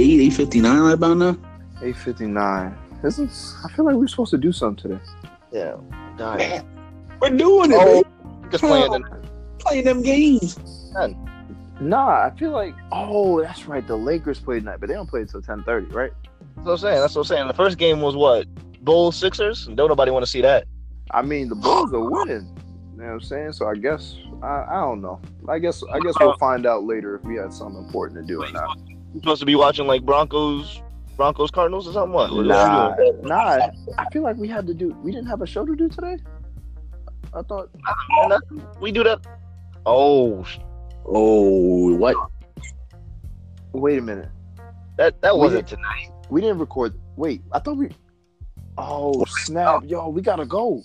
eight, eight fifty nine right about now. Eight fifty nine. Isn't I feel like we're supposed to do something today. Yeah, dying. We're doing it, Oh, baby. just playing. them. playing them games. Nah, I feel like oh, that's right. The Lakers play tonight, but they don't play until ten thirty, right? that's what I'm saying. That's what I'm saying. The first game was what Bulls Sixers. Don't nobody want to see that. I mean, the Bulls are winning. You know what I'm saying? So I guess I, I don't know. I guess I guess we'll find out later if we had something important to do or not. You supposed to be watching like Broncos, Broncos Cardinals or something. What? What Nah, you doing? nah. I feel like we had to do. We didn't have a show to do today. I thought. Nothing. We do that. Oh, Oh, what? Wait a minute. that that wasn't tonight. We didn't record. Wait, I thought we. Oh, oh snap! Yo, we gotta go.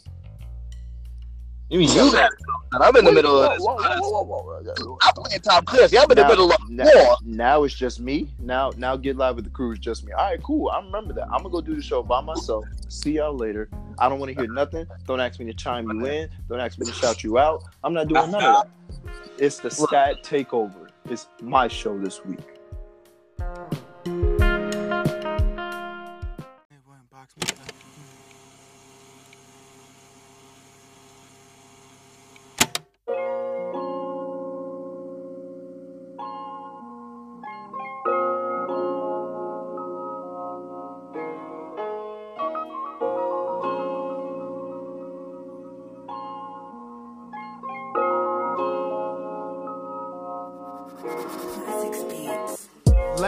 You mean you? that? I'm in the middle of this. I'm playing Top Cliff. Yeah, I'm in the Now- middle of now, war. now it's just me. Now, now get live with the crew is just me. All right, cool. I remember that. I'm gonna go do the show by myself. See y'all later. I don't want to hear nothing. Don't ask me to chime you in. Don't ask me to shout you out. I'm not doing none of that. It's the stat takeover. It's my show this week. Let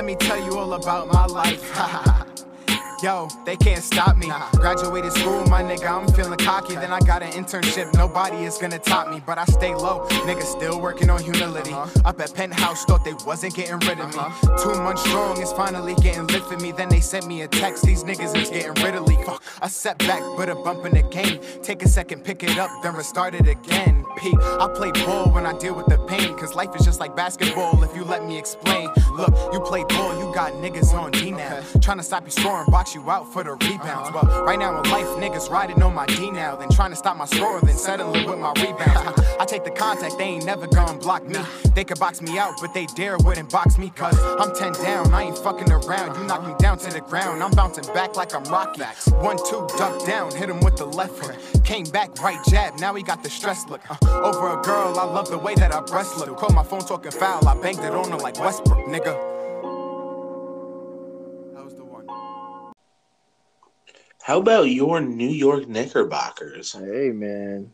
me tell you all about my life. Yo, they can't stop me. Graduated school, my nigga, I'm feeling cocky. Then I got an internship, nobody is gonna top me. But I stay low, nigga, still working on humility. Uh-huh. Up at Penthouse, thought they wasn't getting rid of me. Uh-huh. Two months strong is finally getting lit for me. Then they sent me a text, these niggas is getting rid of me. Fuck, a setback, but a bump in the game. Take a second, pick it up, then restart it again. P, I play ball when I deal with the pain. Cause life is just like basketball if you let me explain. Look, you play ball, you got niggas on D now. Trying to stop you scoring, box you out for the rebounds. But right now in life, niggas riding on my D now. Then trying to stop my score, then settling with my rebounds. I take the contact, they ain't never gonna block me. They could box me out, but they dare wouldn't box me. Cause I'm 10 down, I ain't fucking around. You knock me down to the ground, I'm bouncing back like I'm Rocky. One, two, duck down, hit him with the left hook. Came back, right jab, now he got the stress look. Uh, over a girl, I love the way that I breast look. Call my phone talking foul, I banged it on her like Westbrook, nigga. How about your New York Knickerbockers? Hey man,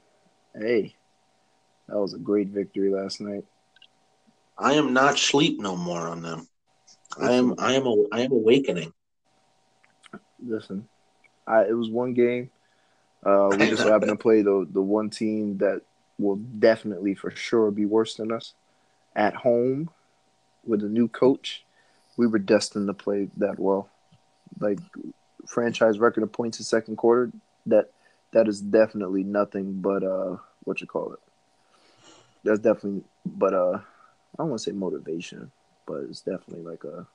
hey, that was a great victory last night. I am not sleep no more on them. I am I am a, I am awakening. Listen, I, it was one game. Uh, we just happened to play the the one team that will definitely for sure be worse than us at home with a new coach. We were destined to play that well, like franchise record of points in second quarter. That that is definitely nothing but uh what you call it. That's definitely, but uh, I don't want to say motivation, but it's definitely like a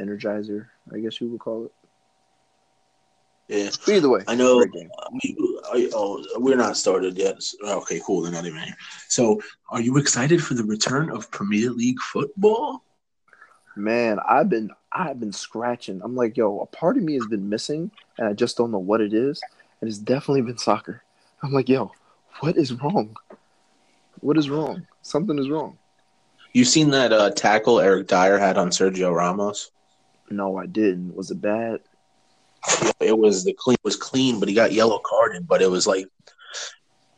energizer, I guess you would call it. Yeah, either way, I know. game. We, I, oh, we're not started yet. Okay, cool. They're not even here. So, are you excited for the return of Premier League football? Man, I've been I've been scratching. I'm like, yo, a part of me has been missing, and I just don't know what it is. And it's definitely been soccer. I'm like, yo, what is wrong? What is wrong? Something is wrong. You seen that uh, tackle Eric Dier had on Sergio Ramos? No, I didn't. Was it bad? It was the clean was clean, but he got yellow carded. But it was like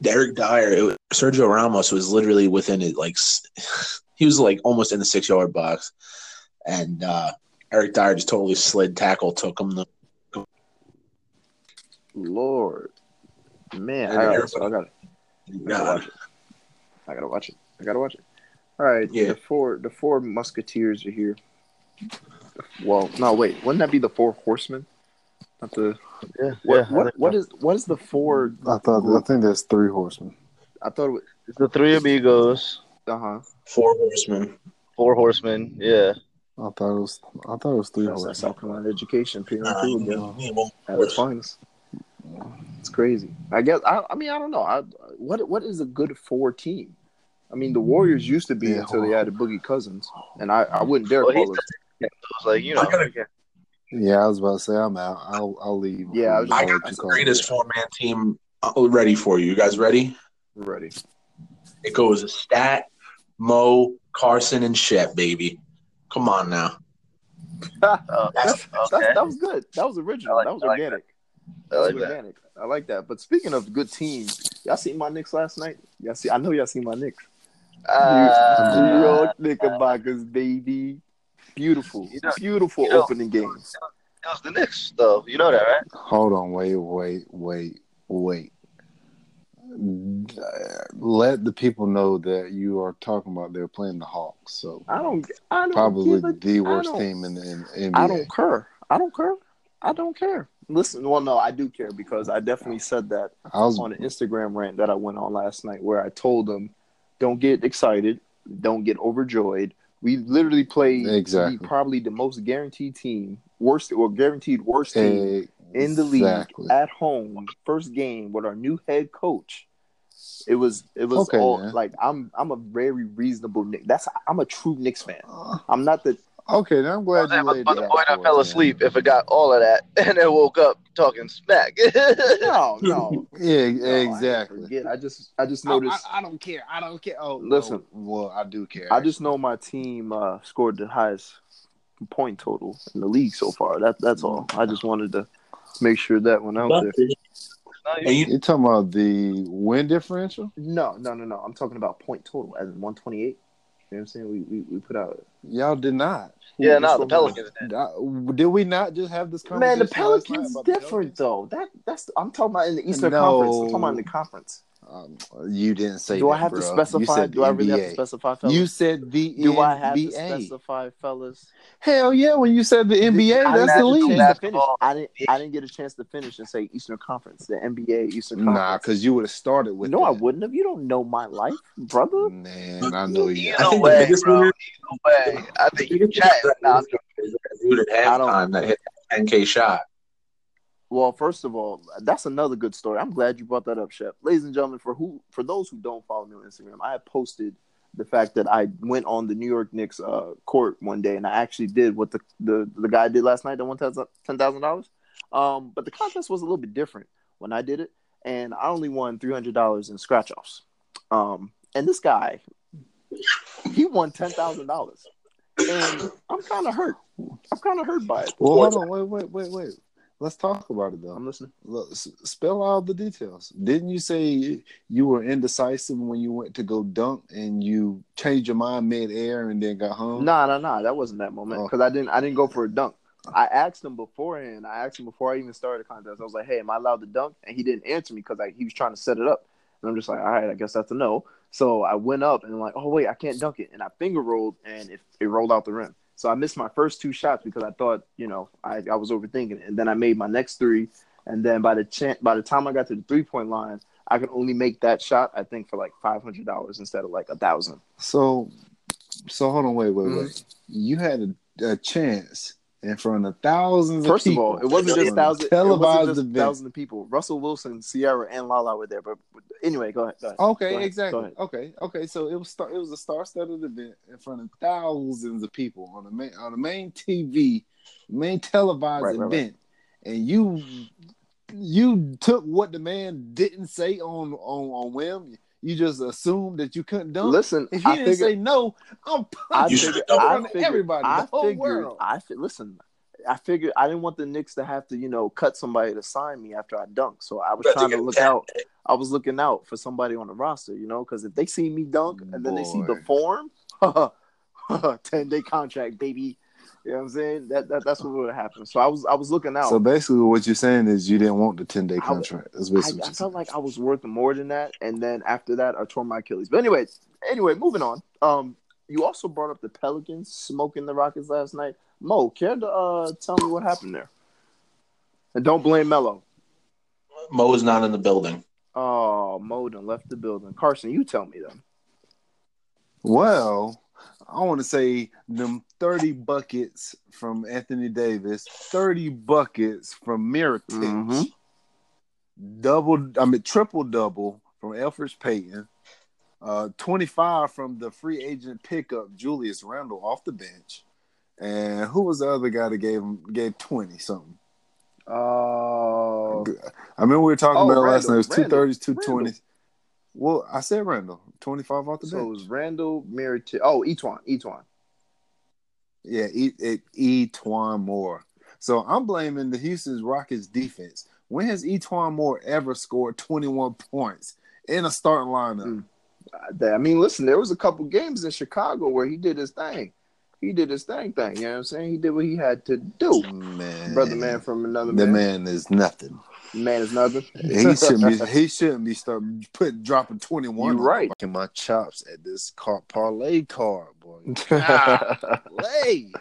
Eric Dier. It was, Sergio Ramos was literally within it, like he was like almost in the six yard box, and uh, Eric Dier just totally slid tackle, took him. The, Lord, man, And I gotta, so I gotta, I gotta watch it. I gotta watch it. I gotta watch it. All right, Yeah. the four the four musketeers are here. Well, no, wait. Wouldn't that be the four horsemen? Not the Yeah, what? yeah, I what, think what so. is what is the four? I thought I think there's three horsemen. I thought it was. It's the three amigos, Uh huh. four horsemen. four horsemen. Yeah, I thought it was I thought it was three That's that horsemen. South Carolina education appearing Nah, through you again need- you need one at its finest. It's crazy. I guess. I, I mean, I don't know. I, what what is a good four team? I mean, the Warriors used to be Yeah. until they added Boogie Cousins, and I, I wouldn't dare Well, call he's- it. it was like you know. I gotta- Yeah, I was about to say I'm out. I'll I'll leave. Yeah, I was just- I got the greatest four man team uh, ready for you. You guys ready? Ready. It goes Stat, Mo, Carson, and Shep, baby. Come on now. Oh, That's, okay. that's, that was good. That was original. I like- that was I like organic. I That like was that. organic. I like that. But speaking of good teams, y'all seen my Knicks last night? Y'all see? I know y'all seen my Knicks. Uh, New York Knickerbockers, baby. Beautiful, You know- beautiful you know- opening game. It was the Knicks, though. You know that, right? Hold on, wait, wait, wait, wait. Let the people know that you are talking about they're playing the Hawks, so I don't. I don't probably a, the worst team in the in, NBA. I don't care. I don't care. I don't care. Listen, well, no, I do care because I definitely said that I was on an Instagram rant that I went on last night, where I told them, "Don't get excited, don't get overjoyed." We literally played Exactly. probably the most guaranteed team, worst or guaranteed worst team in the league at home, first game with our new head coach. It was it was Okay, all man. like I'm I'm a very reasonable Knick. That's I'm a true Knicks fan. I'm not the Okay, then I'm glad you laid but the out boy that for fell man. asleep if it got all of that and then woke up talking smack. no no. Yeah, no, I exactly. forget. I just I just I, noticed. I, I don't care. I don't care. Oh, Listen. well, well, I do care. I just know my team uh, scored the highest point total in the league so far. That that's all. I just wanted to make sure that went out there. And you, You're talking about the win differential? No, no, no, no. I'm talking about point total as in 128. You know what I'm saying? We we, we put out. Y'all did not. yeah, What's no, the Pelicans did. Did we not just have this conversation? Man, the Pelicans about the different Pelicans? though. That that's I'm talking about in the Eastern No. Conference. I'm talking about in the conference. Um, you didn't say. Do that, I have to bro. You specify? said Do I really have to specify, fellas? You said the Do I have to specify, fellas? Hell yeah! When you said the NBA, I that's the a league. chance to finish. Basketball. I didn't. I didn't get a chance to finish and say Eastern Conference, the NBA Eastern Conference. Nah, Conference. because you would have started with. no, I wouldn't have. You don't know my life, brother. Man, I know you. I think the way, biggest bro. winner- Either way, I think you chatting. Nah, I'm joking. that I don't- halftime that hit that 10K shot. Well, first of all, that's another good story. I'm glad you brought that up, Chef. Ladies and gentlemen, for who for those who don't follow me on Instagram, I posted the fact that I went on the New York Knicks uh, court one day and I actually did what the the, the guy did last night, that won ten thousand dollars. Um, but the contest was a little bit different when I did it, and I only won three hundred dollars in scratch offs. Um, and this guy, he won ten thousand dollars, and I'm kind of hurt. I'm kind of hurt by it. Well, hold on, wait, wait, wait, wait. Let's talk about it though. I'm listening. Look, spell out the details. Didn't you say you were indecisive when you went to go dunk and you changed your mind mid-air and then got home? No, no, no. That wasn't that moment Oh. because I didn't. I didn't go for a dunk. I asked him beforehand. I asked him before I even started the contest. I was like, "Hey, am I allowed to dunk?" And he didn't answer me because he was trying to set it up. And I'm just like, "All right, I guess that's a no." So I went up and I'm like, "Oh wait, I can't dunk it." And I finger rolled and it, it rolled out the rim. So I missed my first two shots because I thought, you know, I, I was overthinking it. And then I made my next three. And then by the chan- by the time I got to the three point line, I could only make that shot. I think for like five hundred dollars instead of like a thousand. So, so hold on, wait, wait, wait. Mm-hmm. You had a, a chance in front of thousands First of of all, it wasn't just on a thousand. It televised just event. thousands of people. Russell Wilson, Ciara, and Lala were there. But anyway, go ahead. Go ahead. Okay, Go ahead, exactly. Okay, okay. So it was star- it was a star-studded event in front of thousands of people on the main on the main TV, main televised Right, right, right. event, and you you took what the man didn't say on on on whim. You just assumed that you couldn't dunk. Listen, if he I didn't figured, say no, I'm I You punching should figured, I figured, everybody, I the whole figured, world. I fi- listen. I figured I didn't want the Knicks to have to, you know, cut somebody to sign me after I dunk. So I was Better trying to get look out. I was looking out for somebody on the roster, you know, because if they see me dunk and then they see the form, ten day contract, baby. You know what I'm saying? That, that that's what would have happened. So I was I was looking out. So basically, what you're saying is you didn't want the 10 day I- contract. That's I, basically I what felt you're like I was worth more than that, and then after that, I tore my Achilles. But anyway, anyway, moving on. Um, you also brought up the Pelicans smoking the Rockets last night. Mo, care to uh tell me what happened there? And don't blame Mello. Mo is not in the building. Oh, Mo done left the building. Carson, you tell me then. Well, I want to say them 30 buckets from Anthony Davis, 30 buckets from Mirotic, Mhm. double, I mean, triple double from Elfrid Payton, uh, 25 from the free agent pickup Julius Randle off the bench, And who was the other guy that gave him gave twenty something? Uh, I remember we were talking Oh, about it last night. It was two Randle. thirties, two Randle. Well, I said Randle, twenty five off the bench. so it was Randle, Merritt. Oh, E'Twaun, E'Twaun. Yeah, E, e, e Twan Moore. So I'm blaming the Houston Rockets defense. When has E'Twaun Moore ever scored 21 points in a starting lineup? Mm. Uh, I mean, listen, there was a couple games in Chicago where he did his thing. He did his thing, thing. You know what I'm saying? He did what he had to do. Man, Brother man from another the man. man is nothing. Man is nothing. He shouldn't be. He shouldn't be start put dropping 21. You right. In my chops at this car parlay card, boy. Play.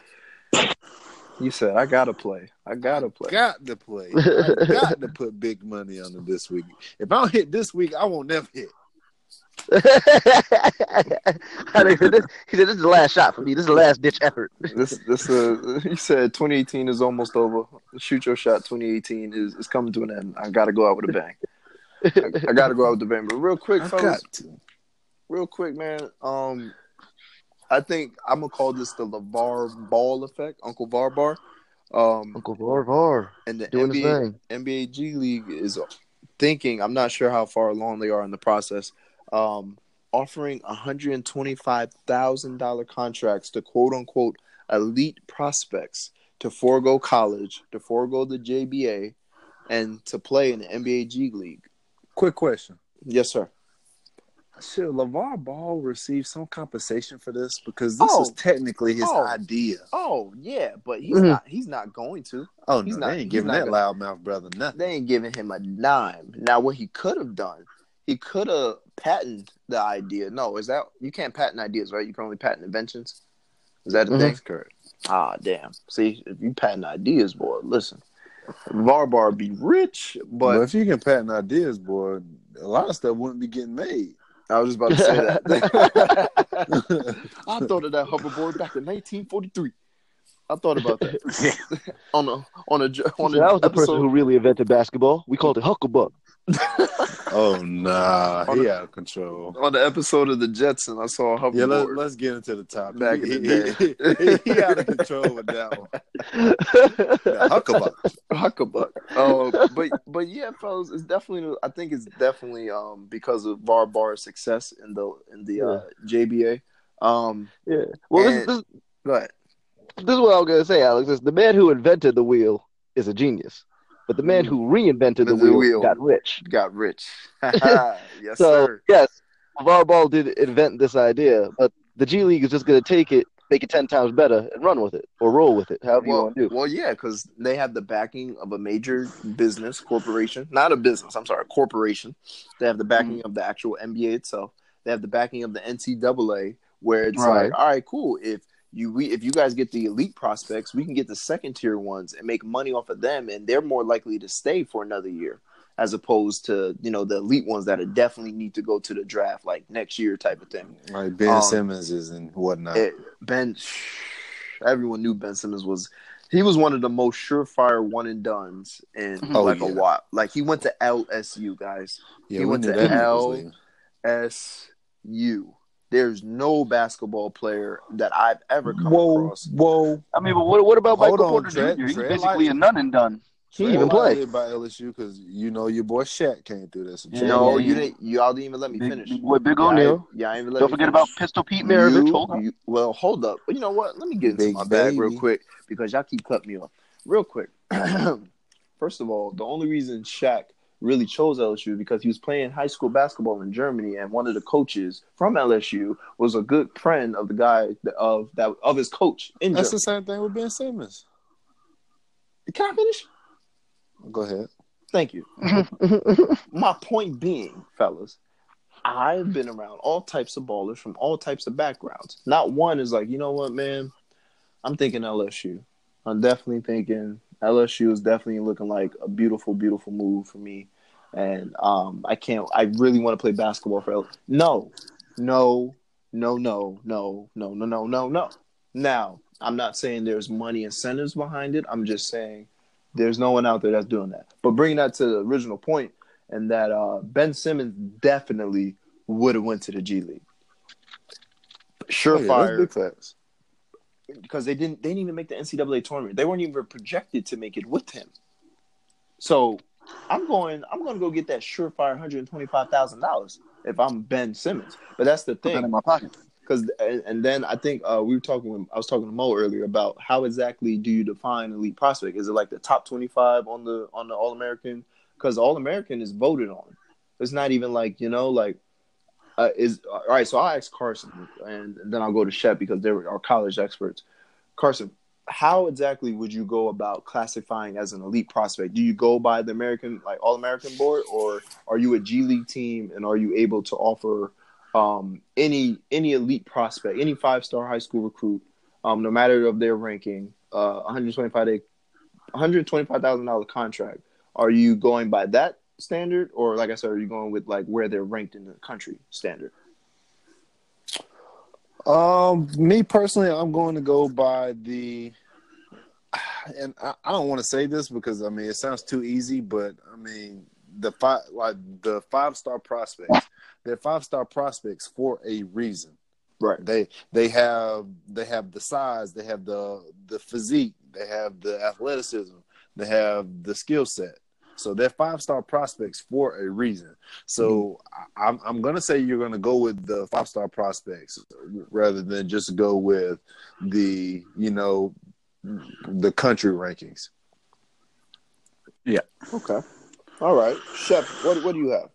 you said I gotta play. I gotta play. Got to play. I got to put big money on it this week. If I don't hit this week, I won't never hit. I think this, he said, "This is the last shot for me. This is the last ditch effort." This this uh he said 2018 is almost over. Shoot your shot. 2018 is, is coming to an end. I gotta go out with a bang. I, I gotta go out with a bang. But real quick, fellas, got real quick, man. Um, I think I'm gonna call this the LeVar Ball effect, Uncle Varbar. Um, Uncle Var Var and the doing his NBA thing. NBA G League is thinking. I'm not sure how far along they are in the process. Um, offering 125 thousand dollar contracts to quote unquote elite prospects to forego college, to forego the JBA, and to play in the NBA G League. Quick question. Yes, sir. Should LeVar Ball receive some compensation for this? Because this Oh. was technically his Oh. idea. Oh yeah, but he's Mhm. not. He's not going to. Oh, He's no, not- they ain't giving that loudmouth brother nothing. They ain't giving him a dime. Now, what he could have done, he could have patented the idea. No, is that you can't patent ideas, right? You can only patent inventions. Is that the Mhm. thing? Correct. Ah, damn. See, if you patent ideas, boy, listen, Varbar be rich, But, but if you can patent ideas, boy, a lot of stuff wouldn't be getting made. I was just about to say that. I thought of that hoverboard back in 1943. I thought about that on a on a jo- on So that was the person who really invented basketball. We called it Hucklebuck. Oh nah, On he the- out of control. on the episode of the Jetson. I saw a hoverboard. Yeah, let, let's get into the topic. Back he, in the he- he- he out of control with that one. Yeah, Hucklebuck. Hucklebuck. Oh, but but yeah, fellas, it's definitely. I think it's definitely um because of Var Bar's success in the in the uh, JBA. Um, yeah. Well, this, And- this, go ahead. this is what I was gonna say, Alex. Is the man who invented the wheel is a genius, but the man who reinvented the. The wheel, wheel. got rich. Got rich. yes, so sir. yes, LeVar Ball did invent this idea, but the G League is just gonna take it, make it ten times better, and run with it or roll with it, however you Well, want to do. well, yeah, because they have the backing of a major business corporation, not a business. I'm sorry, a corporation. They have the backing mm. of the actual NBA itself. They have the backing of the NCAA, where it's Right. like, all right, cool. If you we if you guys get the elite prospects, we can get the second tier ones and make money off of them, and they're more likely to stay for another year, as opposed to you know the elite ones that definitely need to go to the draft like next year type of thing. Like Ben Um, Simmons is and whatnot. It, ben, everyone knew Ben Simmons was. He was one of the most surefire one and duns in Oh, like a yeah. while. Like he went to LSU, guys. yeah, he we went knew to that nigga was L- leaving. SU. There's no basketball player that I've ever come Whoa, across. whoa. I mean, but what, what about Hold Michael on, Porter Tread- Jr.? He's tread basically light. a none and done. He Tread even played by LSU because you know your boy Shaq came through this. Yeah, no, yeah, you yeah. didn't. Y'all didn't even let me Big, finish. big boy, Big Yeah, I- O'Neal. Yeah, I even let Don't forget finish. about Pistol Pete Maravich. You- Hold on. you- well, hold up. You know what? Let me get into Big my bag real quick because y'all keep cutting me off. Real quick. First of all, the only reason Shaq really chose LSU because he was playing high school basketball in Germany, and one of the coaches from LSU was a good friend of the guy of that of his coach in That's the same thing with Ben Simmons. Can I finish? Go ahead. Thank you. My point being, fellas, I've been around all types of ballers from all types of backgrounds. Not one is like, you know what, man? I'm thinking LSU. I'm definitely thinking LSU is definitely looking like a beautiful, beautiful move for me. And um, I can't. I really want to play basketball for L- no, no, no, no, no, no, no, no, no, no. Now, I'm not saying there's money incentives behind it. I'm just saying there's no one out there that's doing that. But bringing that to the original point, and that uh, Ben Simmons definitely would have went to the G League. Oh, yeah, that's Surefire, big facts. Because they didn't they didn't even make the NCAA tournament. They weren't even projected to make it with him. So I'm going I'm going to go get that surefire hundred twenty five thousand dollars if I'm Ben Simmons. But that's the Put that thing in my pocket. because and, and then I think uh, we were talking. I was talking to Mo earlier about how exactly do you define elite prospect? Is it like the top twenty five on the on the All American? Because All American is voted on. It's not even like you know like uh, is all right. So I'll ask Carson and, then I'll go to Shep because they're our college experts. Carson, how exactly would you go about classifying as an elite prospect? Do you go by the American like All American board, or are you a G League team and are you able to offer um, any any elite prospect, any five star high school recruit, um, no matter of their ranking, uh, 125 day, 125 thousand dollar contract? Are you going by that standard, or like I said, are you going with like where they're ranked in the country standard? Um, me personally, I'm going to go by the, and I, I don't want to say this because I mean it sounds too easy, but I mean the five like the five star prospects, they're five star prospects for a reason. Right. They they have they have the size, they have the the physique, they have the athleticism, they have the skill set. So they're five star prospects for a reason. So mm-hmm. I I'm I'm gonna say you're gonna go with the five star prospects rather than just go with the you know the country rankings. Yeah. Okay. All right, Chef. What what do you have?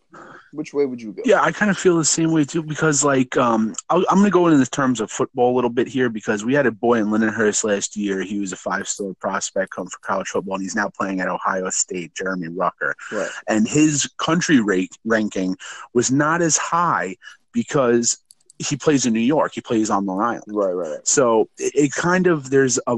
Which way would you go? Yeah, I kind of feel the same way too because, like, um, I, I'm going to go into the terms of football a little bit here because we had a boy in Lindenhurst last year. He was a five-star prospect come for college football, and he's now playing at Ohio State. Jeremy Ruckert, Right. and his country rate ranking was not as high because he plays in New York. He plays on Long Island. Right. Right. Right. So it, it kind of there's a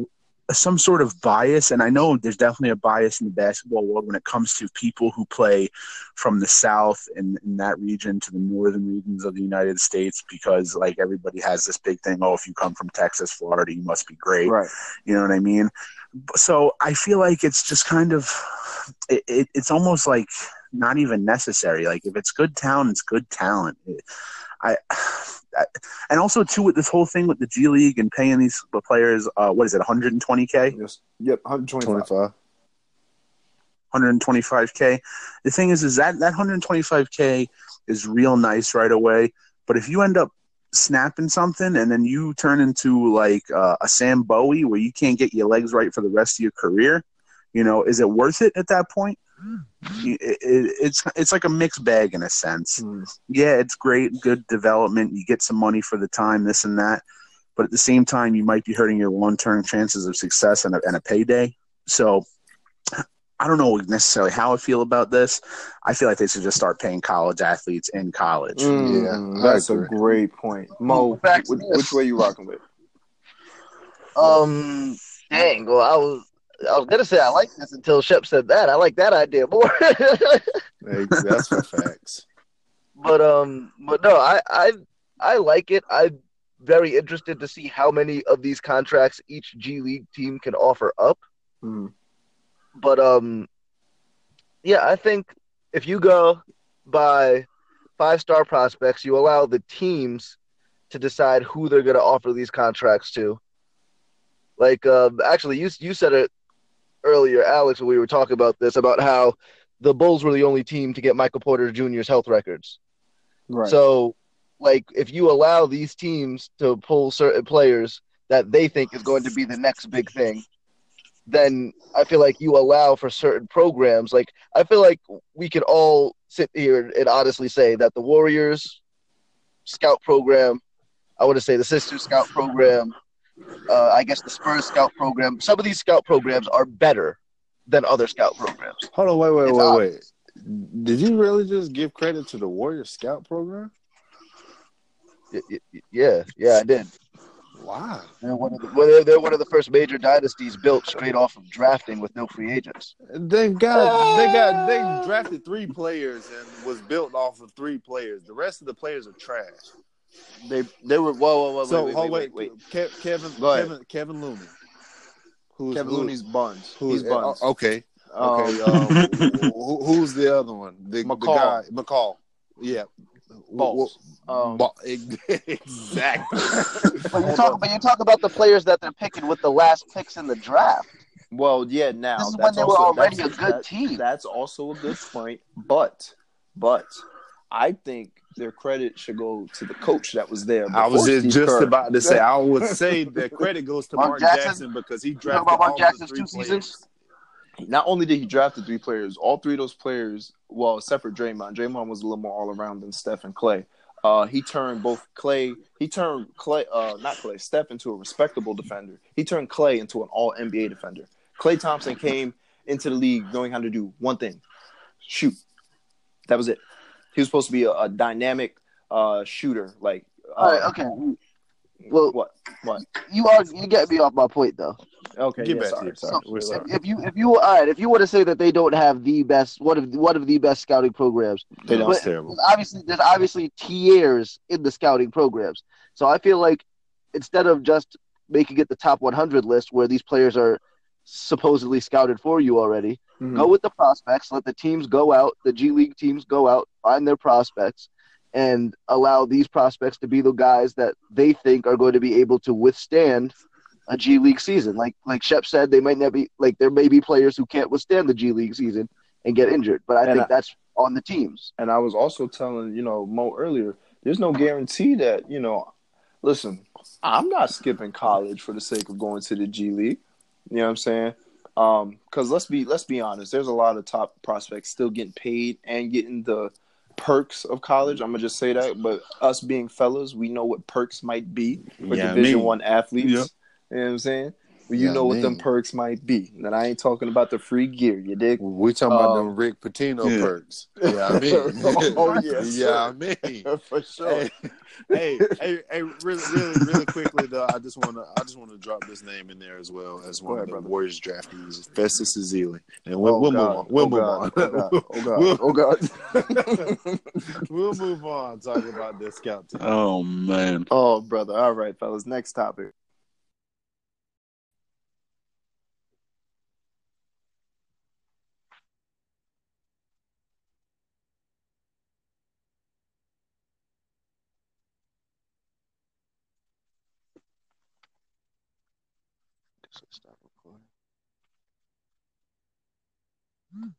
some sort of bias, and I know there's definitely a bias in the basketball world when it comes to people who play from the South and in that region to the northern regions of the United States, because like everybody has this big thing. Oh, if you come from Texas, Florida, you must be great. Right. You know what I mean? So I feel like it's just kind of, it, it, it's almost like not even necessary. Like if it's good talent, it's good talent. It, I, I, and also too with this whole thing with the G League and paying these players, uh, what is it, 120k, Yes. Yep. 125. 125k. The thing is, is that that 125k is real nice right away, but if you end up snapping something and then you turn into like uh, a Sam Bowie where you can't get your legs right for the rest of your career, you know, is it worth it at that point? It, it, it's it's like a mixed bag in a sense. Hmm. Yeah, it's great, good development. You get some money for the time, this and that, but at the same time, you might be hurting your long term chances of success and a, and a payday. So. I don't know necessarily how I feel about this. I feel like they should just start paying college athletes in college. Mm, Yeah, that's a great point. Mo, which, which way you rocking with? Um, dang. Well, I was I was gonna say I like this until Shep said that. I like that idea more. That's for facts. but um, but no, I I I like it. I'm very interested to see how many of these contracts each G League team can offer up. Hmm. But um, yeah, I think if you go by five star prospects, you allow the teams to decide who they're going to offer these contracts to. Like, um, actually, you you said it earlier, Alex, when we were talking about this about how the Bulls were the only team to get Michael Porter Jr.'s health records. Right. So, like, if you allow these teams to pull certain players that they think is going to be the next big thing, then I feel like you allow for certain programs. Like, I feel like we could all sit here and honestly say that the Warriors scout program, I want to say the Sixers scout program, uh, I guess the Spurs scout program, some of these scout programs are better than other scout programs. Hold on, wait, wait, It's wait, obvious. wait. Did you really just give credit to the Warrior Scout program? Y- y- Yeah, yeah, I did. Wow. They're one of the, well, they're, they're one of the first major dynasties built straight off of drafting with no free agents. They've got they got they drafted three players and was built off of three players. The rest of the players are trash. They they were whoa whoa whoa so wait, hold wait, wait, wait. Ke- Kevin Kevin Kevin Looney. Who's Kevin who- Looney's buns. who- He's buns. uh, okay. Um, Okay. Um, who, who's the other one? The, the guy McCaw. Yeah. Balls. Um, Ba- exactly. But you talk, but you talk about the players that they're picking with the last picks in the draft. Well, yeah. Now This is when that's they were already a good that- team. That's also a good point, but but I think their credit should go to the coach that was there. I was just, Steve just Kerr. about to say I would say that credit goes to Mark Mark, Jackson? Jackson, because he talking drafted about Mark all Jackson's the three two players. seasons? Not only did he draft the three players, all three of those players, well, except for Draymond. Draymond was a little more all around than Steph and Klay. Uh, he turned both Klay, he turned Klay, uh, not Klay, Steph into a respectable defender. He turned Klay into an all NBA defender. Klay Thompson came into the league knowing how to do one thing shoot. That was it. He was supposed to be a, a dynamic uh, shooter. Like, uh, All right, okay. Well, what? What? you are you get me off my point though. Okay, Get yeah, back to sorry, you. sorry. We're If, sorry. if you if you all right, if you want to say that they don't have the best one of one of the best scouting programs, They don't. That's terrible. there's obviously there's obviously tiers in the scouting programs. So I feel like instead of just making it the top 100 list where these players are supposedly scouted for you already, Mhm. go with the prospects. Let the teams go out, the G League teams go out, find their prospects, and allow these prospects to be the guys that they think are going to be able to withstand a G League season. Like like Shep said, they might not be like there may be players who can't withstand the G League season and get injured, but I And think I- that's on the teams. And I was also telling, you know, Mo earlier, there's no guarantee that, you know, listen, I'm not skipping college for the sake of going to the G League. You know what I'm saying? Um, cause let's be let's be honest, there's a lot of top prospects still getting paid and getting the perks of college. I'm gonna just say that. But us being fellas, we know what perks might be for Yeah, division one athletes. You know what I'm saying? Well, you Yeah, know what them perks might be. And I ain't talking about the free gear, you dig? We talking about Um, them Rick Pitino Yeah. perks. Yeah, I mean. Oh, yes, yeah, I mean. for sure. Hey, hey, hey, hey, really, really, really quickly though, I just want to, I just want to drop this name in there as well as one Go ahead, of the brother. Warriors draftees, Festus Ezeli, and we'll, Oh, we'll move on. We'll Oh, move God. on. Oh God! Oh God! Oh God! we'll move on talking about this scout team. Oh man. oh brother! All right, fellas. Next topic. But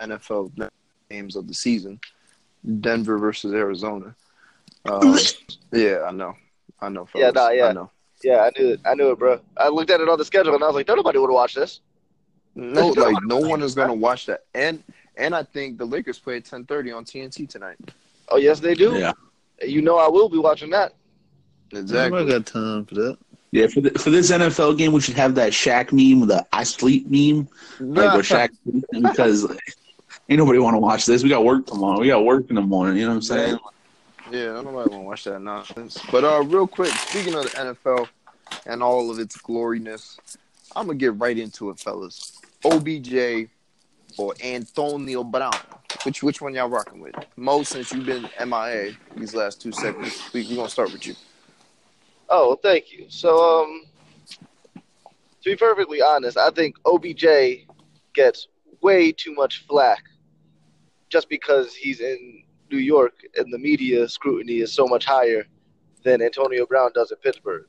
NFL games of the season: Denver versus Arizona. Um, yeah, I know. I know. Yeah, Fellas. nah, yeah. I know. Yeah, I knew it. I knew it, bro. I looked at it on the schedule and I was like, nobody would watch this. No, like no one is gonna watch that, and and I think the Lakers play at ten thirty on TNT tonight. Oh, yes, they do. Yeah. You know, I will be watching that. Exactly. I got time for that. Yeah, for the, for this NFL game, we should have that Shaq meme, the "I sleep" meme, like with Shaq, because ain't nobody want to watch this. We got work tomorrow. We got work in the morning. You know what I'm saying? Yeah, nobody want to watch that nonsense. But uh, real quick, speaking of the NFL and all of its gloriness, I'm gonna get right into it, fellas. OBJ or Antonio Brown? Which which one y'all rocking with? Mo, since you've been MIA these last two segments, we we gonna start with you. Oh, well, thank you. So, um, to be perfectly honest, I think OBJ gets way too much flack just because he's in New York and the media scrutiny is so much higher than Antonio Brown does in Pittsburgh.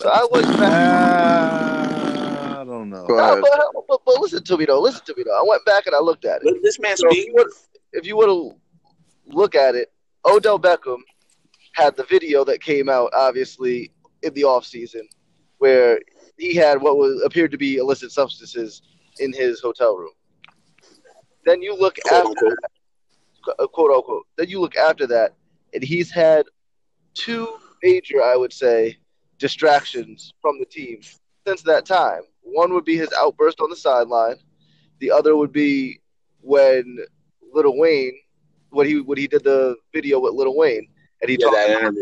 So I was I don't know. No, but, but, but listen to me though. Listen to me though. I went back and I looked at it. This man So if you would, if you were to look at it, Odell Beckham had the video that came out obviously in the off season where he had what was appeared to be illicit substances in his hotel room. Then you look Quote, after unquote. that, quote unquote. Then you look after that, and he's had two major, I would say, distractions from the team since that time. One would be his outburst on the sideline. The other would be when Lil Wayne, when he when he did the video with Lil Wayne, and he Yeah, talked that about,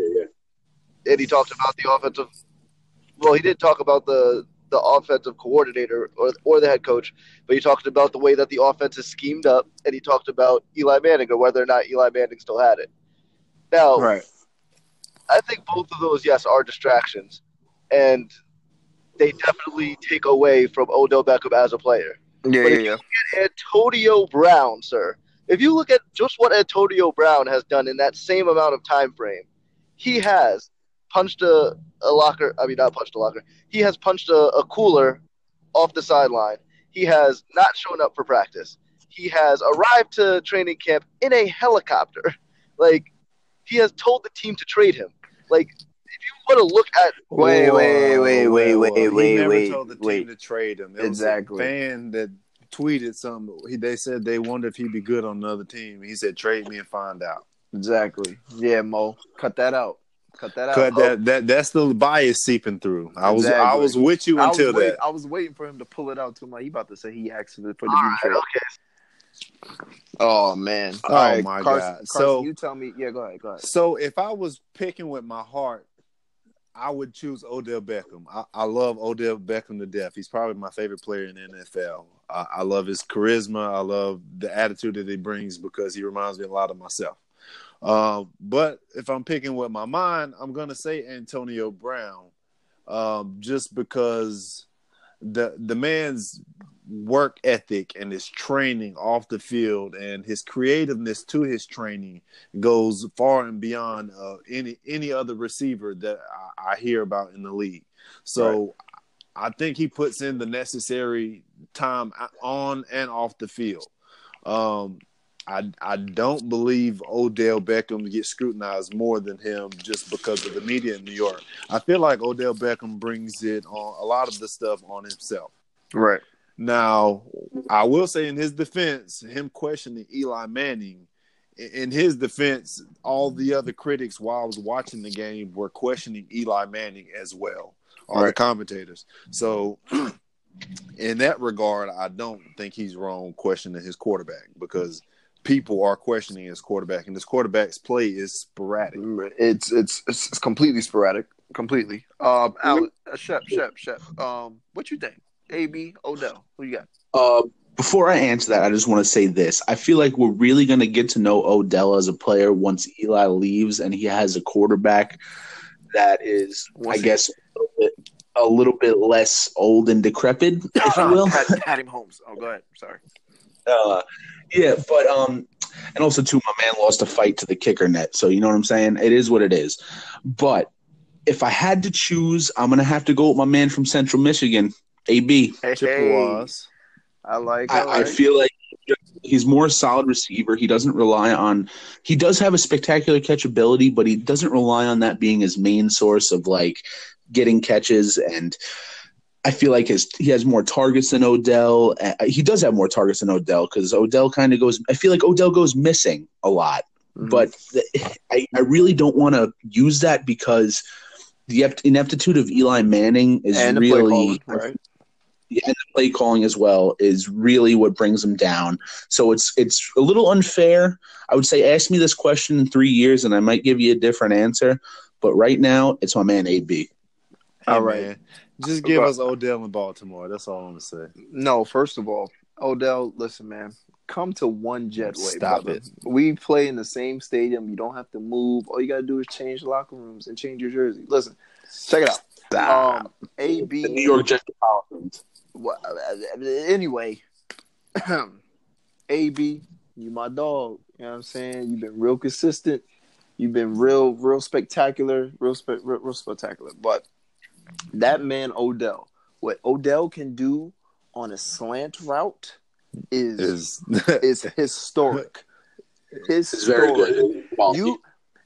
he talked about the offensive. Well, he didn't talk about the the offensive coordinator or or the head coach, but he talked about the way that the offense is schemed up, and he talked about Eli Manning or whether or not Eli Manning still had it. Now, Right. I think both of those, yes, are distractions, and they definitely take away from Odell Beckham as a player. Yeah, But yeah, if yeah. Antonio Brown, sir, If you look at just what Antonio Brown has done in that same amount of time frame, he has punched a, a locker. I mean, not punched a locker. He has punched a, a cooler off the sideline. He has not shown up for practice. He has arrived to training camp in a helicopter. Like he has told the team to trade him. Like if you want to look at Wait, wait, wait, wait, wait, He wait, never wait, told the team wait. to trade him. It Exactly. Was a fan that tweeted something. He, they said they wondered if he'd be good on another team. He said, "Trade me and find out." Exactly. Yeah, Mo. Cut that out. Cut that out. Cut Oh, that. That that's the bias seeping through. I was I was with you I was, until wait- that. I was waiting for him to pull it out too much. He about to say he asked for the for the right, trade. okay. Oh man. Oh, All right, my Carson, God. Carson, So- you tell me. Yeah, go ahead. Go ahead. So if I was picking with my heart, I would choose Odell Beckham. I, I love Odell Beckham to death. He's probably my favorite player in the NFL. I, I love his charisma. I love the attitude that he brings because he reminds me a lot of myself. Um, but if I'm picking with my mind, I'm gonna say Antonio Brown, um, just because the the man's work ethic and his training off the field and his creativeness to his training goes far and beyond uh, any any other receiver that I, I hear about in the league. So I think he puts in the necessary time on and off the field. Um, I I don't believe Odell Beckham gets scrutinized more than him just because of the media in New York. I feel like Odell Beckham brings it on a lot of the stuff on himself. Right. Now, I will say in his defense, him questioning Eli Manning, in his defense, all the other critics while I was watching the game were questioning Eli Manning as well, all the commentators. So, in that regard, I don't think he's wrong questioning his quarterback because people are questioning his quarterback, and his quarterback's play is sporadic. It's it's it's, it's completely sporadic. Completely. Um, Al, uh, Shep, Shep, Shep. Um, what you think? AB Odell. Who you got? Uh, before I answer that, I just want to say this. I feel like we're really going to get to know Odell as a player once Eli leaves and he has a quarterback that is, Once I he- guess, a little, bit, a little bit less old and decrepit, if you will. Pat, Pat Mahomes. Oh, go ahead. Sorry. Uh, yeah, but um, and also too, my man lost a fight to the kicker net, so you know what I'm saying. It is what it is. But if I had to choose, I'm gonna have to go with my man from Central Michigan, AB. Hey, Chippewas. I like. I, I, I feel like he's more a solid receiver. He doesn't rely on. He does have a spectacular catchability, but he doesn't rely on that being his main source of like getting catches. And I feel like his he has more targets than Odell. Uh, He does have more targets than Odell because Odell kind of goes. I feel like Odell goes missing a lot, Mhm. but the, I I really don't want to use that because the ineptitude of Eli Manning is and really calling, right? yeah, and the play calling as well is really what brings him down. So it's it's a little unfair. I would say ask me this question in three years and I might give you a different answer. But right now, it's my man AB. Hey, All right. man, just give But- us Odell in Baltimore. That's all I'm gonna say. No, first of all, Odell, listen, man, come to one Jetway. Stop brother. it. We play in the same stadium. You don't have to move. All you gotta do is change locker rooms and change your jersey. Listen, check it out. Um, AB, The New York Jets. Pelicans. Anyway, AB, you my dog. You know what I'm saying? You've been real consistent. You've been real, real spectacular, real, spe- real, real spectacular. But that man Odell, what Odell can do on a slant route is Is is historic. It's very good. You,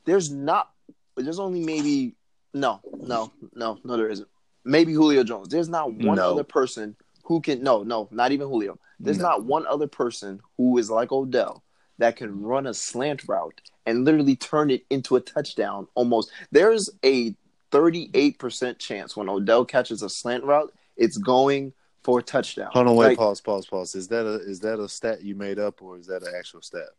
there's not. There's only maybe no, no, no, no. There isn't. Maybe Julio Jones. There's not one No. other person who can. No, no, not even Julio. There's No. not one other person who is like Odell that can run a slant route and literally turn it into a touchdown. Almost. There's a 38% chance when Odell catches a slant route, it's going for a touchdown. Hold on, wait, Like, pause, pause, pause. Is that a is that a stat you made up or is that an actual stat?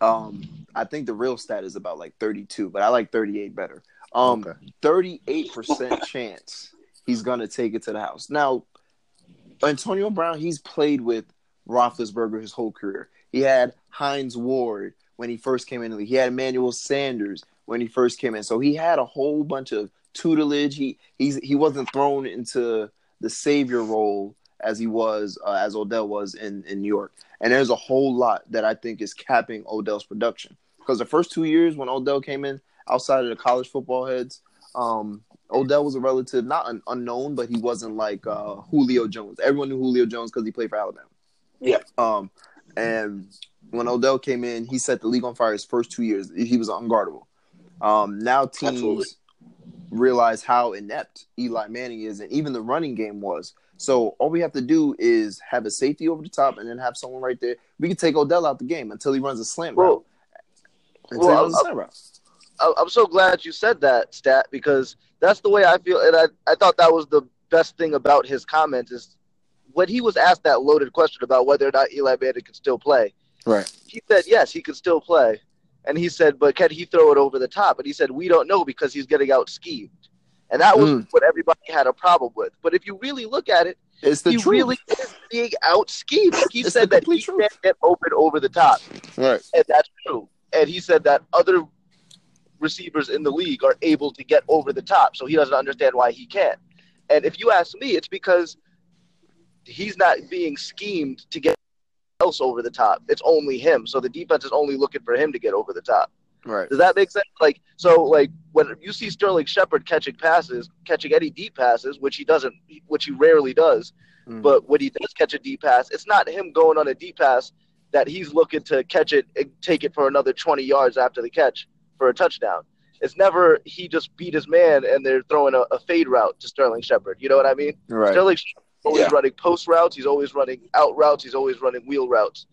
Um, I think the real stat is about like 32, but I like 38 better. Um, Okay. 38% chance he's gonna take it to the house. Now, Antonio Brown, he's played with Roethlisberger his whole career. He had Hines Ward when he first came in the league. He had Emmanuel Sanders when he first came in. So he had a whole bunch of tutelage. He he's he wasn't thrown into the savior role as he was uh, as Odell was in in New York. And there's a whole lot that I think is capping Odell's production because the first two years when Odell came in, outside of the college football heads, um, Odell was a relative, not an unknown, but he wasn't like uh, Julio Jones. Everyone knew Julio Jones because he played for Alabama. Yeah. Um, and when Odell came in, he set the league on fire his first two years. He was unguardable. Um, now teams Absolutely. realize how inept Eli Manning is, and even the running game was. So all we have to do is have a safety over the top, and then have someone right there. We can take Odell out the game until he runs a slant route. Well, Until well, he runs a I- slant route. I- I'm so glad you said that stat because that's the way I feel, and I, I thought that was the best thing about his comment is when he was asked that loaded question about whether or not Eli Manning could still play. Right. He said yes, he could still play, and he said, but can he throw it over the top? And he said we don't know because he's getting out schemed, and that was Mm. what everybody had a problem with. But if you really look at it, It's the he truth. really is being out schemed. He It's said that he truth. can't get open over the top right. and that's true. And he said that other receivers in the league are able to get over the top, so he doesn't understand why he can't. And if you ask me, it's because he's not being schemed to get else over the top. It's only him, so the defense is only looking for him to get over the top. Right. Does that make sense? Like so, like when you see Sterling Shepard catching passes, catching any deep passes, which he doesn't, which he rarely does, Mm. but when he does catch a deep pass, it's not him going on a deep pass that he's looking to catch it and take it for another 20 yards after the catch for a touchdown. It's never he just beat his man and they're throwing a, a fade route to Sterling Shepard. You know what I mean? Right. Sterling Shepard's always Yeah. running post routes. He's always running out routes. He's always running wheel routes.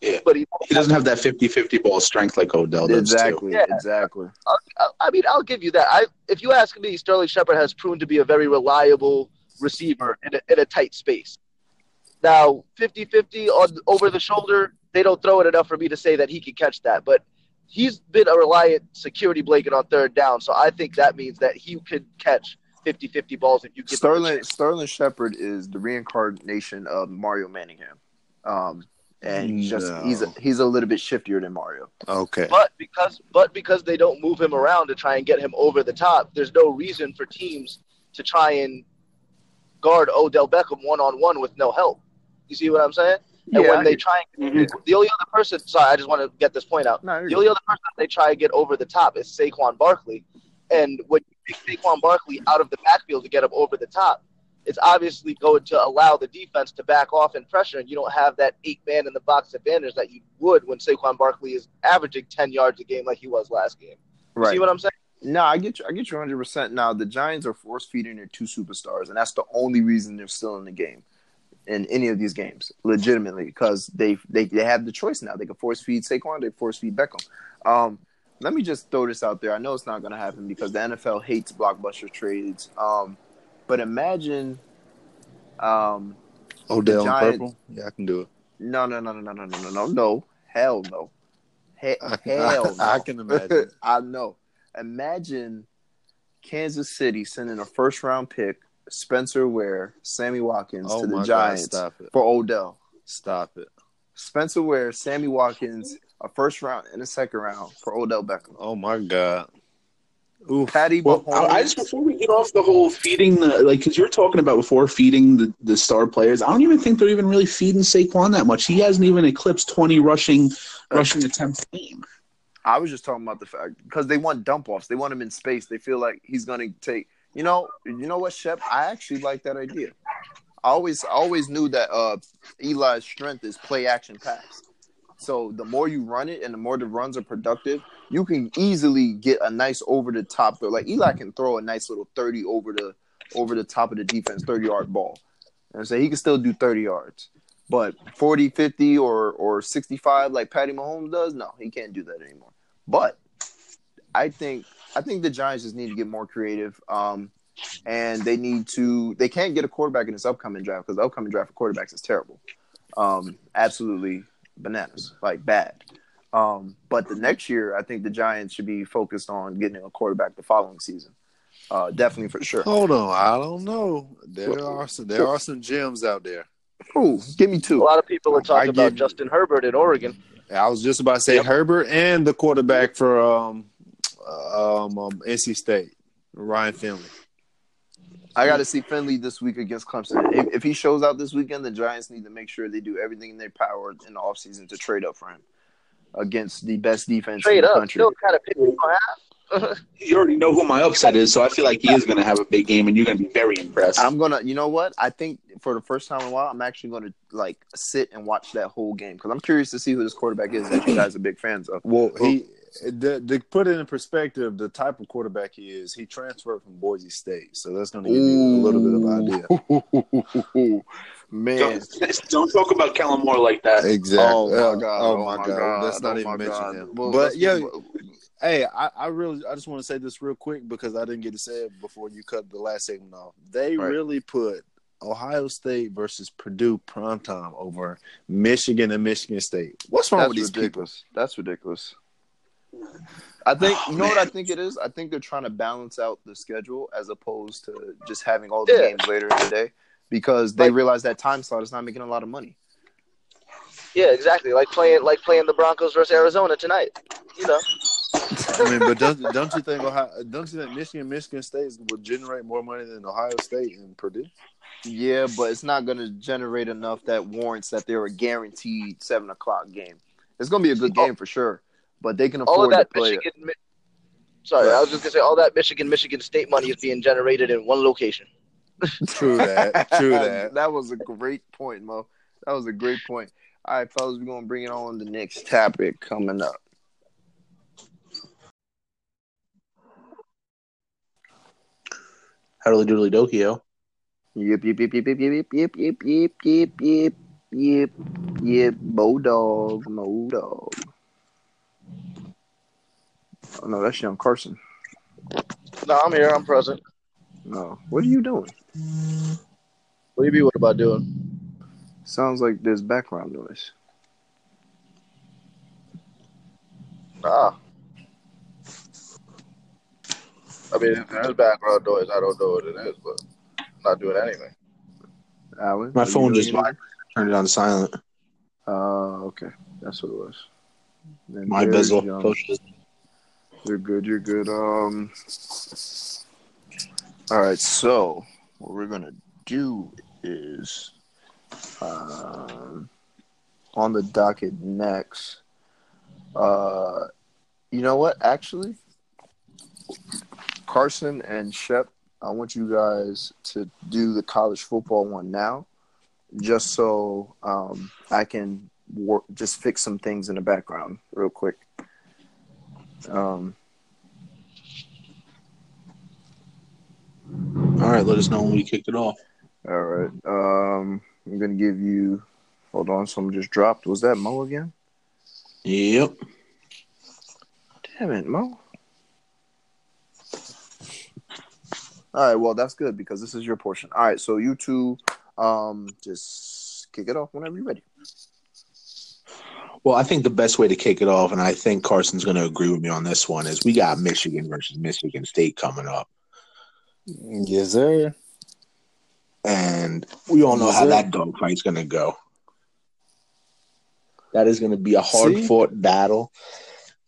Yeah. But he, He doesn't have that 50-50 ball strength like Odell does. Too. Exactly. Yeah. Exactly. I, I mean, I'll give you that. I, if you ask me, Sterling Shepard has proven to be a very reliable receiver in a, in a tight space. Now, 50-50 on over the shoulder, they don't throw it enough for me to say that he can catch that. But he's been a reliant security blanket on third down, so I think that means that he could catch 50-50 balls if you give him a Sterling chance. Sterling Shepard is the reincarnation of Mario Manningham. Um, and he's just No. he's a, he's a little bit shiftier than Mario. Okay. But because but because they don't move him around to try and get him over the top, there's no reason for teams to try and guard Odell Beckham one on one with no help. You see what I'm saying? And Yeah, when they try, and, the only other person. Sorry, I just want to get this point out. No, you're The good. only other person they try to get over the top is Saquon Barkley. And when you take Saquon Barkley out of the backfield to get him over the top, it's obviously going to allow the defense to back off and pressure, and you don't have that eight man in the box advantage that you would when Saquon Barkley is averaging 10 yards a game like he was last game. Right. See what I'm saying? No, I get you. I get you 100. percent Now the Giants are force feeding their two superstars, and that's the only reason they're still in the game in any of these games, legitimately, because they they they have the choice now. They can force feed Saquon, they force feed Beckham. Um, let me just throw this out there. I know it's not going to happen because the NFL hates blockbuster trades. Um, but imagine, um, Odell Giants- purple. Yeah, I can do it. no, no, no, no, no, no, no, no, no, no, hell no, He- I, hell no. I can imagine. I know. Imagine Kansas City sending a first round pick, Spencer Ware, Sammy Watkins Oh to the God! Giants it! for Odell. Stop it! Spencer Ware, Sammy Watkins, a first round and a second round for Odell Beckham. Oh my God! Oof. Patty Well, Mahomes. I I just before we get off the whole feeding the like because you're talking about before feeding the, the star players. I don't even think they're even really feeding Saquon that much. He hasn't even eclipsed twenty rushing rushing attempts a game. I was just talking about the fact because they want dump offs. They want him in space. They feel like he's going to take. You know, you know what, Shep? I actually like that idea. I always, I always knew that uh, Eli's strength is play action pass. So the more you run it and the more the runs are productive, you can easily get a nice over the top. throw. Like Eli can throw a nice little thirty over the over the top of the defense, thirty yard ball, and so he can still do thirty yards. But 40, 50, or or 65 like Patty Mahomes does, no, he can't do that anymore. But I think I think the Giants just need to get more creative. Um, and they need to they can't get a quarterback in this upcoming draft because the upcoming draft for quarterbacks is terrible. Um, absolutely bananas, like bad. Um, but the next year, I think the Giants should be focused on getting a quarterback the following season. Uh, definitely for sure. Hold on, I don't know. There are some there are some gems out there. Ooh, give me two. A lot of people are talking about give- Justin Herbert in Oregon. I was just about to say Yep. Herbert and the quarterback for um um, um NC State, Ryan Finley. I got to see Finley this week against Clemson. If, if he shows out this weekend, the Giants need to make sure they do everything in their power in the offseason to trade up for him against the best defense Trade in the up. country. Still kind of pick you. You already know who my upset is, so I feel like he is going to have a big game, and you're going to be very impressed. I'm gonna, you know what? I think for the first time in a while, I'm actually gonna like sit and watch that whole game because I'm curious to see who this quarterback is that you guys are big fans of. Well, he to, to put it in perspective, the type of quarterback he is, he transferred from Boise State, so that's going to give you a little bit of idea. Man, Don't, don't talk about Kellen Moore like that. Exactly. Oh my Uh, god! Oh, my god! Let's not oh even my mention God. him. Well, but let's- yeah, hey, I, I really, I just want to say this real quick because I didn't get to say it before you cut the last segment off. They Right. really put Ohio State versus Purdue primetime over Michigan and Michigan State. What's wrong that's with these people? That's ridiculous. I think oh, you know what I think it is. I think they're trying to balance out the schedule as opposed to just having all the Yeah. games later in the day because they Like- realize that time slot is not making a lot of money. Yeah, exactly. Like playing like playing the Broncos versus Arizona tonight. You know. I mean, but don't, don't you think Ohio, don't you think Michigan, Michigan State would generate more money than Ohio State and Purdue? Yeah, but it's not going to generate enough that warrants that they're a guaranteed seven o'clock game. It's going to be a good oh. game for sure, but they can All of afford to that play. it. Michigan. Mi- Sorry, I was just gonna say all that Michigan Michigan State money is being generated in one location. True that. True that. that was a great point, Mo. That was a great point. All right, fellas, we're gonna bring it on the next topic coming up. Howdy doodly dokio. Yep, yep, yep, yep, yep, yep, yep, yep, yep, yep, yep, yep, yep, Mo dog, Mo dog. Oh no, that's young Carson. No, I'm here. I'm present. No, what are you doing? What do you be what about doing? Sounds like there's background noise. Ah. I mean, if there's background noise, I don't know what it is, but I'm not doing anything. Alan, My phone just anything? turned it on silent. Uh, okay, that's what it was. And My there's bezel. You're good. You're good. Um. All right. So what we're gonna do is, um, on the docket next. Uh, you know what? Actually, Carson and Shep, I want you guys to do the college football one now, just so um I can work, just fix some things in the background real quick. Um. All right, let us know when we kicked it off. All right. Um, I'm gonna give you. Hold on, someone just dropped. Was that Mo again? Yep. Damn it, Mo. All right. Well, that's good because this is your portion. All right. So you two, um, just kick it off whenever you're ready. Well, I think the best way to kick it off, and I think Carson's going to agree with me on this one, is we got Michigan versus Michigan State coming up. Yes, sir. and we all know Yes, how sir. that dogfight's going to go. That is going to be a hard See? fought battle.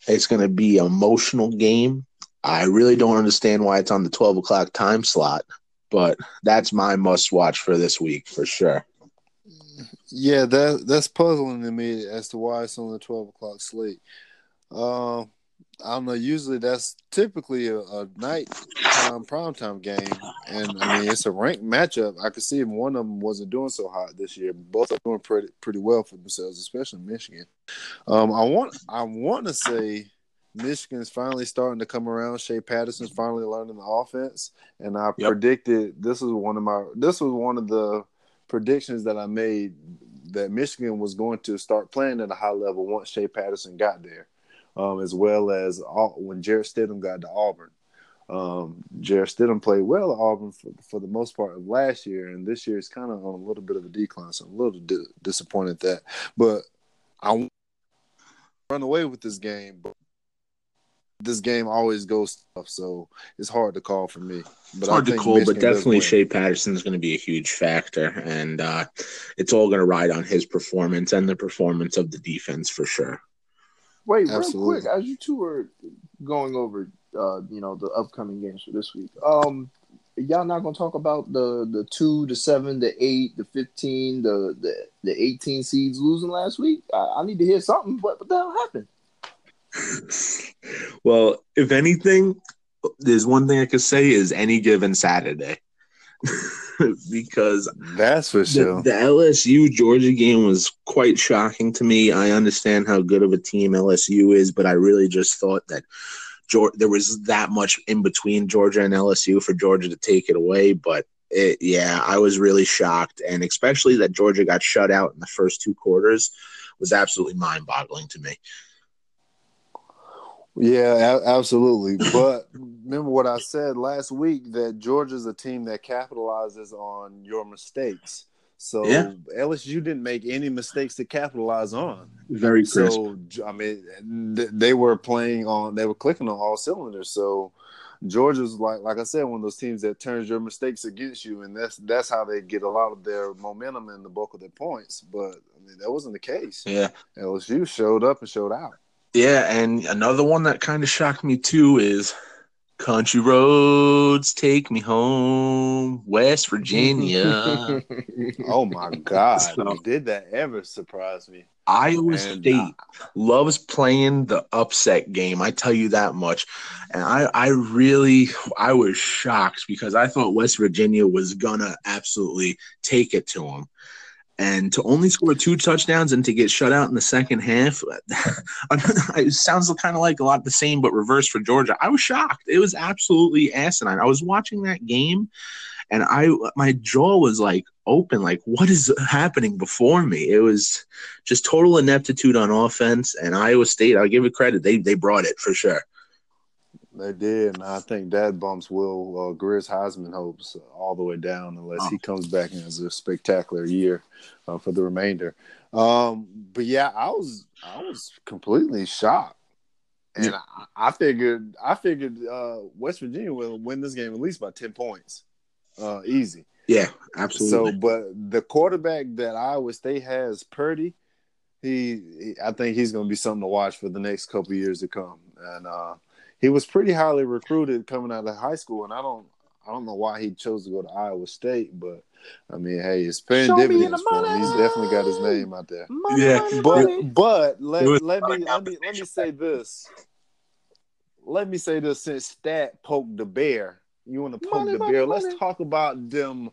It's going to be an emotional game. I really don't understand why it's on the 12 o'clock time slot, but that's my must watch for this week for sure. Yeah, that that's puzzling to me as to why it's on the twelve o'clock slate. Um, I don't know. Usually, that's typically a, a night time primetime game, and I mean it's a ranked matchup. I could see if one of them wasn't doing so hot this year. Both are doing pretty pretty well for themselves, especially Michigan. Um, I want I want to say Michigan's finally starting to come around. Shea Patterson's finally learning the offense, and I Yep. predicted this was one of my this was one of the predictions that I made that Michigan was going to start playing at a high level once Shea Patterson got there, um, as well as all, when Jarrett Stidham got to Auburn. Um, Jarrett Stidham played well at Auburn for, for the most part of last year, and this year is kind of on a little bit of a decline. So I'm a little di- disappointed that. But I run away with this game, but this game always goes tough, so it's hard to call for me. But It's hard I to call, but Michigan does definitely win. Shea Patterson is going to be a huge factor, and uh, it's all going to ride on his performance and the performance of the defense for sure. Wait, Absolutely. real quick, as you two were going over, uh, you know, the upcoming games for this week. Um, y'all not gonna talk about the the two, the seven, the eight, the fifteen, the the, the eighteen seeds losing last week? I, I need to hear something. What, what the hell happened? Well, if anything, there's one thing I could say is any given Saturday. because That's for the, sure. the LSU Georgia game was quite shocking to me. I understand how good of a team LSU is, but I really just thought that Georgia, there was that much in between Georgia and LSU for Georgia to take it away. But it, yeah, I was really shocked, and especially that Georgia got shut out in the first two quarters was absolutely mind-boggling to me. Yeah, a- absolutely. But remember what I said last week that Georgia's a team that capitalizes on your mistakes. So Yeah. LSU didn't make any mistakes to capitalize on. Very crisp. So I mean, th- they were playing on, they were clicking on all cylinders. So Georgia's like, like I said, one of those teams that turns your mistakes against you, and that's that's how they get a lot of their momentum and the bulk of their points. But I mean, that wasn't the case. yeah. LSU showed up and showed out. Yeah, and another one that kind of shocked me too is Country Roads Take Me Home, West Virginia. Oh my God! So- Did that ever surprise me? Iowa And, State uh, loves playing the upset game. I tell you that much. And I, I really, I was shocked because I thought West Virginia was gonna absolutely take it to them. And to only score two touchdowns and to get shut out in the second half, it sounds kind of like a lot the same, but reverse for Georgia. I was shocked. It was absolutely asinine. I was watching that game, and I my jaw was like open. Like, what is happening before me? It was just total ineptitude on offense. And Iowa State, I'll give it credit. They they brought it for sure. They did, and I think that bumps Will uh, Grier's Heisman hopes all the way down unless he comes back and has a spectacular year uh, for the remainder. Um, but yeah, I was I was completely shocked, and I, I figured I figured uh, West Virginia will win this game at least by ten points, uh, easy. Yeah, absolutely. So, but the quarterback that Iowa State has, Purdy, he, he- I think he's going to be something to watch for the next couple years to come. And uh, he was pretty highly recruited coming out of high school, and I don't, I don't know why he chose to go to Iowa State, but I mean, hey, it's paying Show dividends for him. He's definitely got his name out there. Money, Yeah, money, But money. but let, let me let me let me say this. Let me say this since Stat poked the bear. You want to poke Money, the money, bear? money. Let's talk about them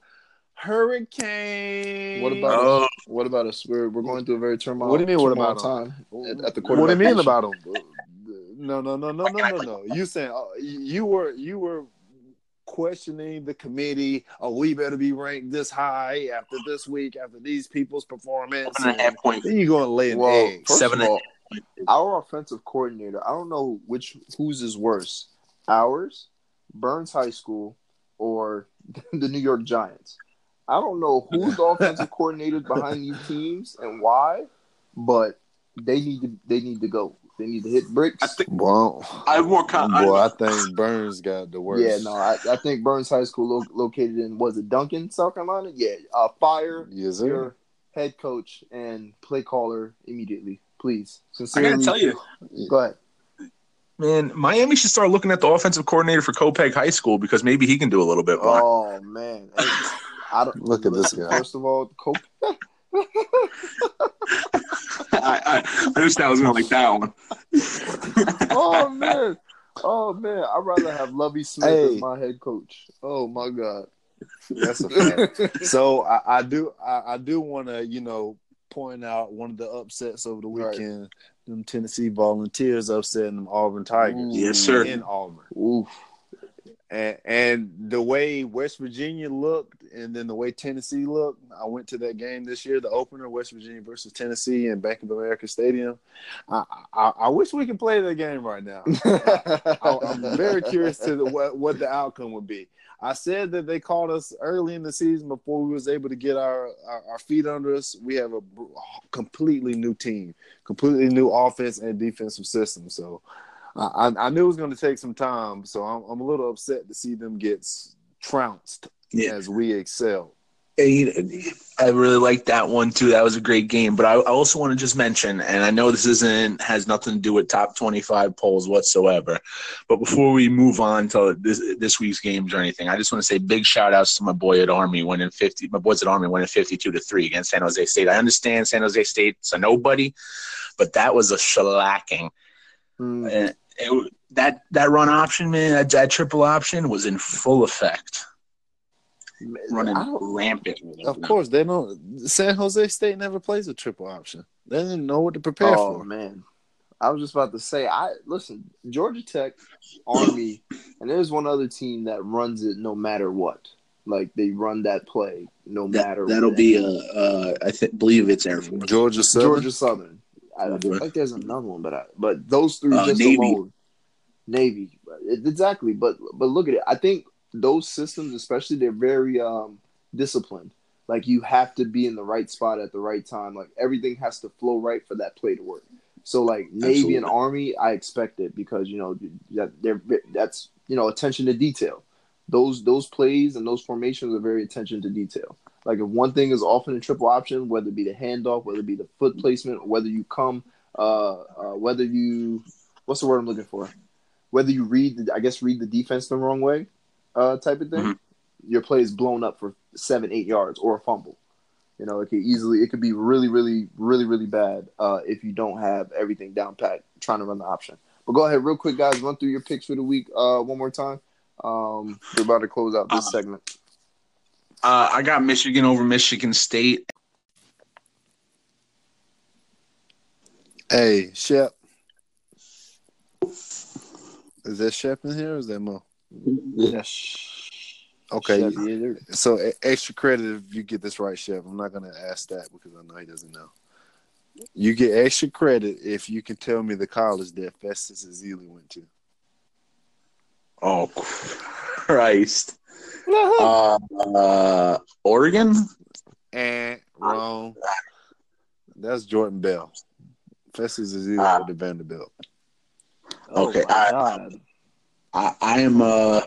hurricanes. What about Oh. us? What about us? We're we're going through a very turmoil. What do you mean, what turmoil about 'em? time at, at the what do you mean about them? No, no, no, no, no, no, no. You saying uh, you were you were questioning the committee? Oh, we better be ranked this high after this week, after these people's performance. Seven and a half point. Then you going to lay an Well, egg? first Seven of all, our offensive coordinator. I don't know which whose is worse, ours, Burns High School, or the New York Giants. I don't know who's the offensive coordinator behind these teams and why, but they need to they need to go. They need to hit bricks. I think Well, I have more con- boy, I think Burns got the worst. yeah, no, I, I think Burns High School lo- located in was it Duncan, South Carolina? Yeah, uh, fire Yes, sir. your head coach and play caller immediately, please. I Sincerely, gotta tell you, Go ahead. man, Miami should start looking at the offensive coordinator for Copeg High School because maybe he can do a little bit more. Oh man, Hey, I don't Look at this guy. First of all, Cope. I, I, I just I was gonna like that one. oh man, oh man, I'd rather have Lovie Smith Hey. as my head coach. Oh my god. That's a fact. so I, I do I, I do want to you know point out one of the upsets over the Right. weekend. Them Tennessee Volunteers upsetting them Auburn Tigers Yes, sir. in Auburn. Oof. And, and the way West Virginia looked, and then the way Tennessee looked, I went to that game this year, the opener, West Virginia versus Tennessee in Bank of America Stadium. I, I, I wish we could play that game right now. I, I'm very curious to the, what, what the outcome would be. I said that they called us early in the season before we was able to get our, our, our feet under us. We have a completely new team, completely new offense and defensive system. So I, I- knew it was going to take some time. So I'm, I'm a little upset to see them get trounced Yeah. as we excel. I really like that one too. That was a great game. But I, I also want to just mention, and I know this isn't has nothing to do with top twenty five polls whatsoever. But before we move on to this this week's games or anything, I just want to say big shout outs to my boy at Army winning fifty. My boys at Army winning fifty two to three against San Jose State. I understand San Jose State's a nobody, but that was a shellacking. Mm. And it, that that run option, man, that, that triple option was in full effect, running rampant. Of course, they don't. San Jose State never plays a triple option. They didn't know what to prepare oh for. man, I was just about to say. I listen, Georgia Tech, Army, and there's one other team that runs it no matter what. Like they run that play no matter. That, that'll what. be uh, uh I th- believe it's Air Force. Georgia Southern. Georgia Southern. I, feel like there's another one, but I, but those three Uh, just Navy. alone. Navy, exactly. But but look at it. I think those systems, especially, they're very um, disciplined. Like you have to be in the right spot at the right time. Like everything has to flow right for that play to work. So like Navy and Army, I expect it because you know that they're that's you know attention to detail. Those those plays and those formations are very attention to detail. Like if one thing is often a triple option, whether it be the handoff, whether it be the foot placement, whether you come, uh, uh, whether you, what's the word I'm looking for? Whether you read, the, I guess, read the defense the wrong way, uh, type of thing. Mhm. Your play is blown up for seven, eight yards or a fumble. You know, it could easily, it could be really, really, really, really bad uh, if you don't have everything down pat trying to run the option. But go ahead, real quick, guys. Run through your picks for the week uh, one more time. Um, we're about to close out this Uh, segment. Uh, I got Michigan over Michigan State. Hey, Shep. Is that Shep in here or is that Mo? Yes. Okay. Chef, yeah, So extra credit if you get this right, Chef. I'm not gonna ask that because I know he doesn't know. You get extra credit if you can tell me the college that Festus Ezeli went to. Oh, Christ. Uh, uh, Oregon? And wrong. That's Jordan Bell. Festus Ezeli Ah. went to Vanderbilt. Okay, Oh I- I, I am, uh,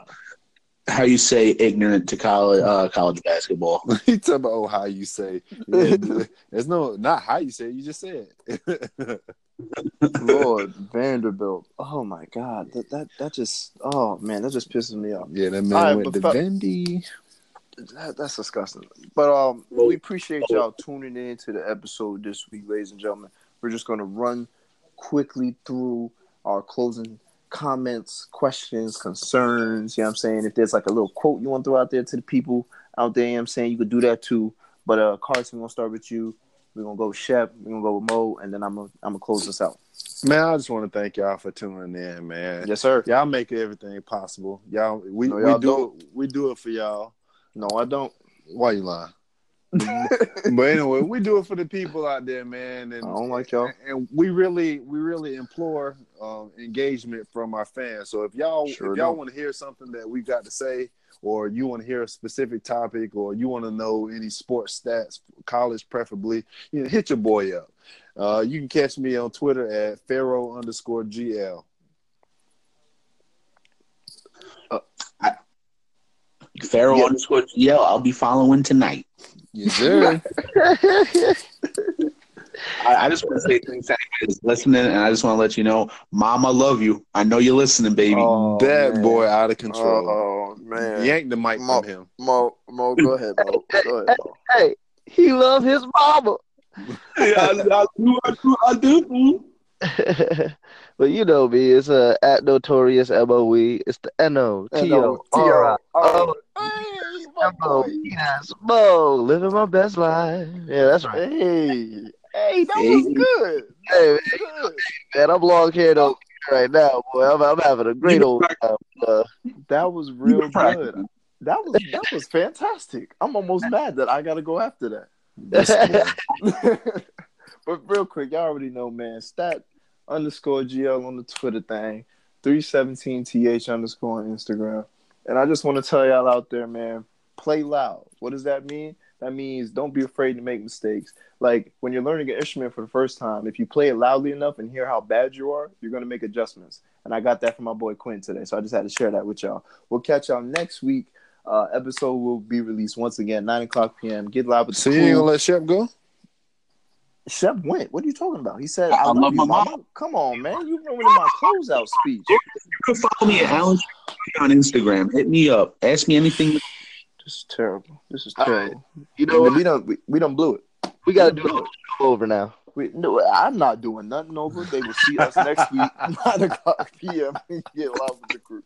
how you say, ignorant to college, uh, college basketball. you talk about oh how you say. Yeah, there's no not how you say. it, You just said. it. Lord Vanderbilt. Oh my God. That that that just. Oh man, that just pisses me off. yeah, that man All right, went to but fe- Vandy. That, that's disgusting. But um, we appreciate y'all tuning in to the episode this week, ladies and gentlemen. We're just going to run quickly through our closing comments, questions, concerns. You know what I'm saying? If there's like a little quote you want to throw out there to the people out there, you know what I'm saying? You could do that too. But uh, Carson, we're going to start with you. We're to go with Shep. We're to go with Mo. And then I'm going I'm to close this out. Man, I just want to thank y'all for tuning in, man. Yes, sir. Y'all make everything possible. Y'all, we, No, we y'all do don't. it. We do it for y'all. No, I don't. Why you lying? but anyway, we do it for the people out there, man. And I don't like y'all. and we really, we really implore um, engagement from our fans. So if y'all, Sure if y'all want to hear something that we got to say, or you want to hear a specific topic, or you want to know any sports stats, college preferably, you know, hit your boy up. Uh, you can catch me on Twitter at Pharaoh underscore GL. Pharaoh Yeah. underscore GL. I'll be following tonight. Yes, sir. I, I just want to say thanks to anybody that's listening, and I just want to let you know, Mama, love you. I know you're listening, baby. Oh, that man. boy out of control. Oh, man. Yank the mic Mo- from him. Mo, Mo, go ahead, Mo. Go ahead, Mo. Hey, he love his mama. I, I do, I do, I do. but you know me, it's uh, at notorious moe. It's the N O T O R I O Hey, my M O boy. P S Mo, living my best life. Yeah, that's right. Hey, hey, that Hey. was good. Hey, Good. man, I'm long haired over here right now, boy. I'm, I'm having a great old time. Uh, That was real good. That was that was fantastic. I'm almost mad that I got to go after that. but real quick, y'all already know, man. Stat underscore GL on the Twitter thing, 317th underscore on Instagram. And I just want to tell y'all out there, man, play loud. What does that mean? That means don't be afraid to make mistakes. Like when you're learning an instrument for the first time, if you play it loudly enough and hear how bad you are, you're going to make adjustments. And I got that from my boy Quinn today. So I just had to share that with y'all. We'll catch y'all next week. Uh, episode will be released once again, 9 o'clock p.m. Get live with the So you ain't gonna let Shep go? Shep went. What are you talking about? He said, I- I, I love, love you, my mama. mom. Come on, man. You ruining my closeout speech. You can follow me at Alan on Instagram. Hit me up. Ask me anything. This is terrible. This is All right. terrible. You know And what? we don't we, we don't blew it. We got to do it over now. We, no, I'm not doing nothing over. They will see us next week, 9 o'clock p.m. Get live with the crew.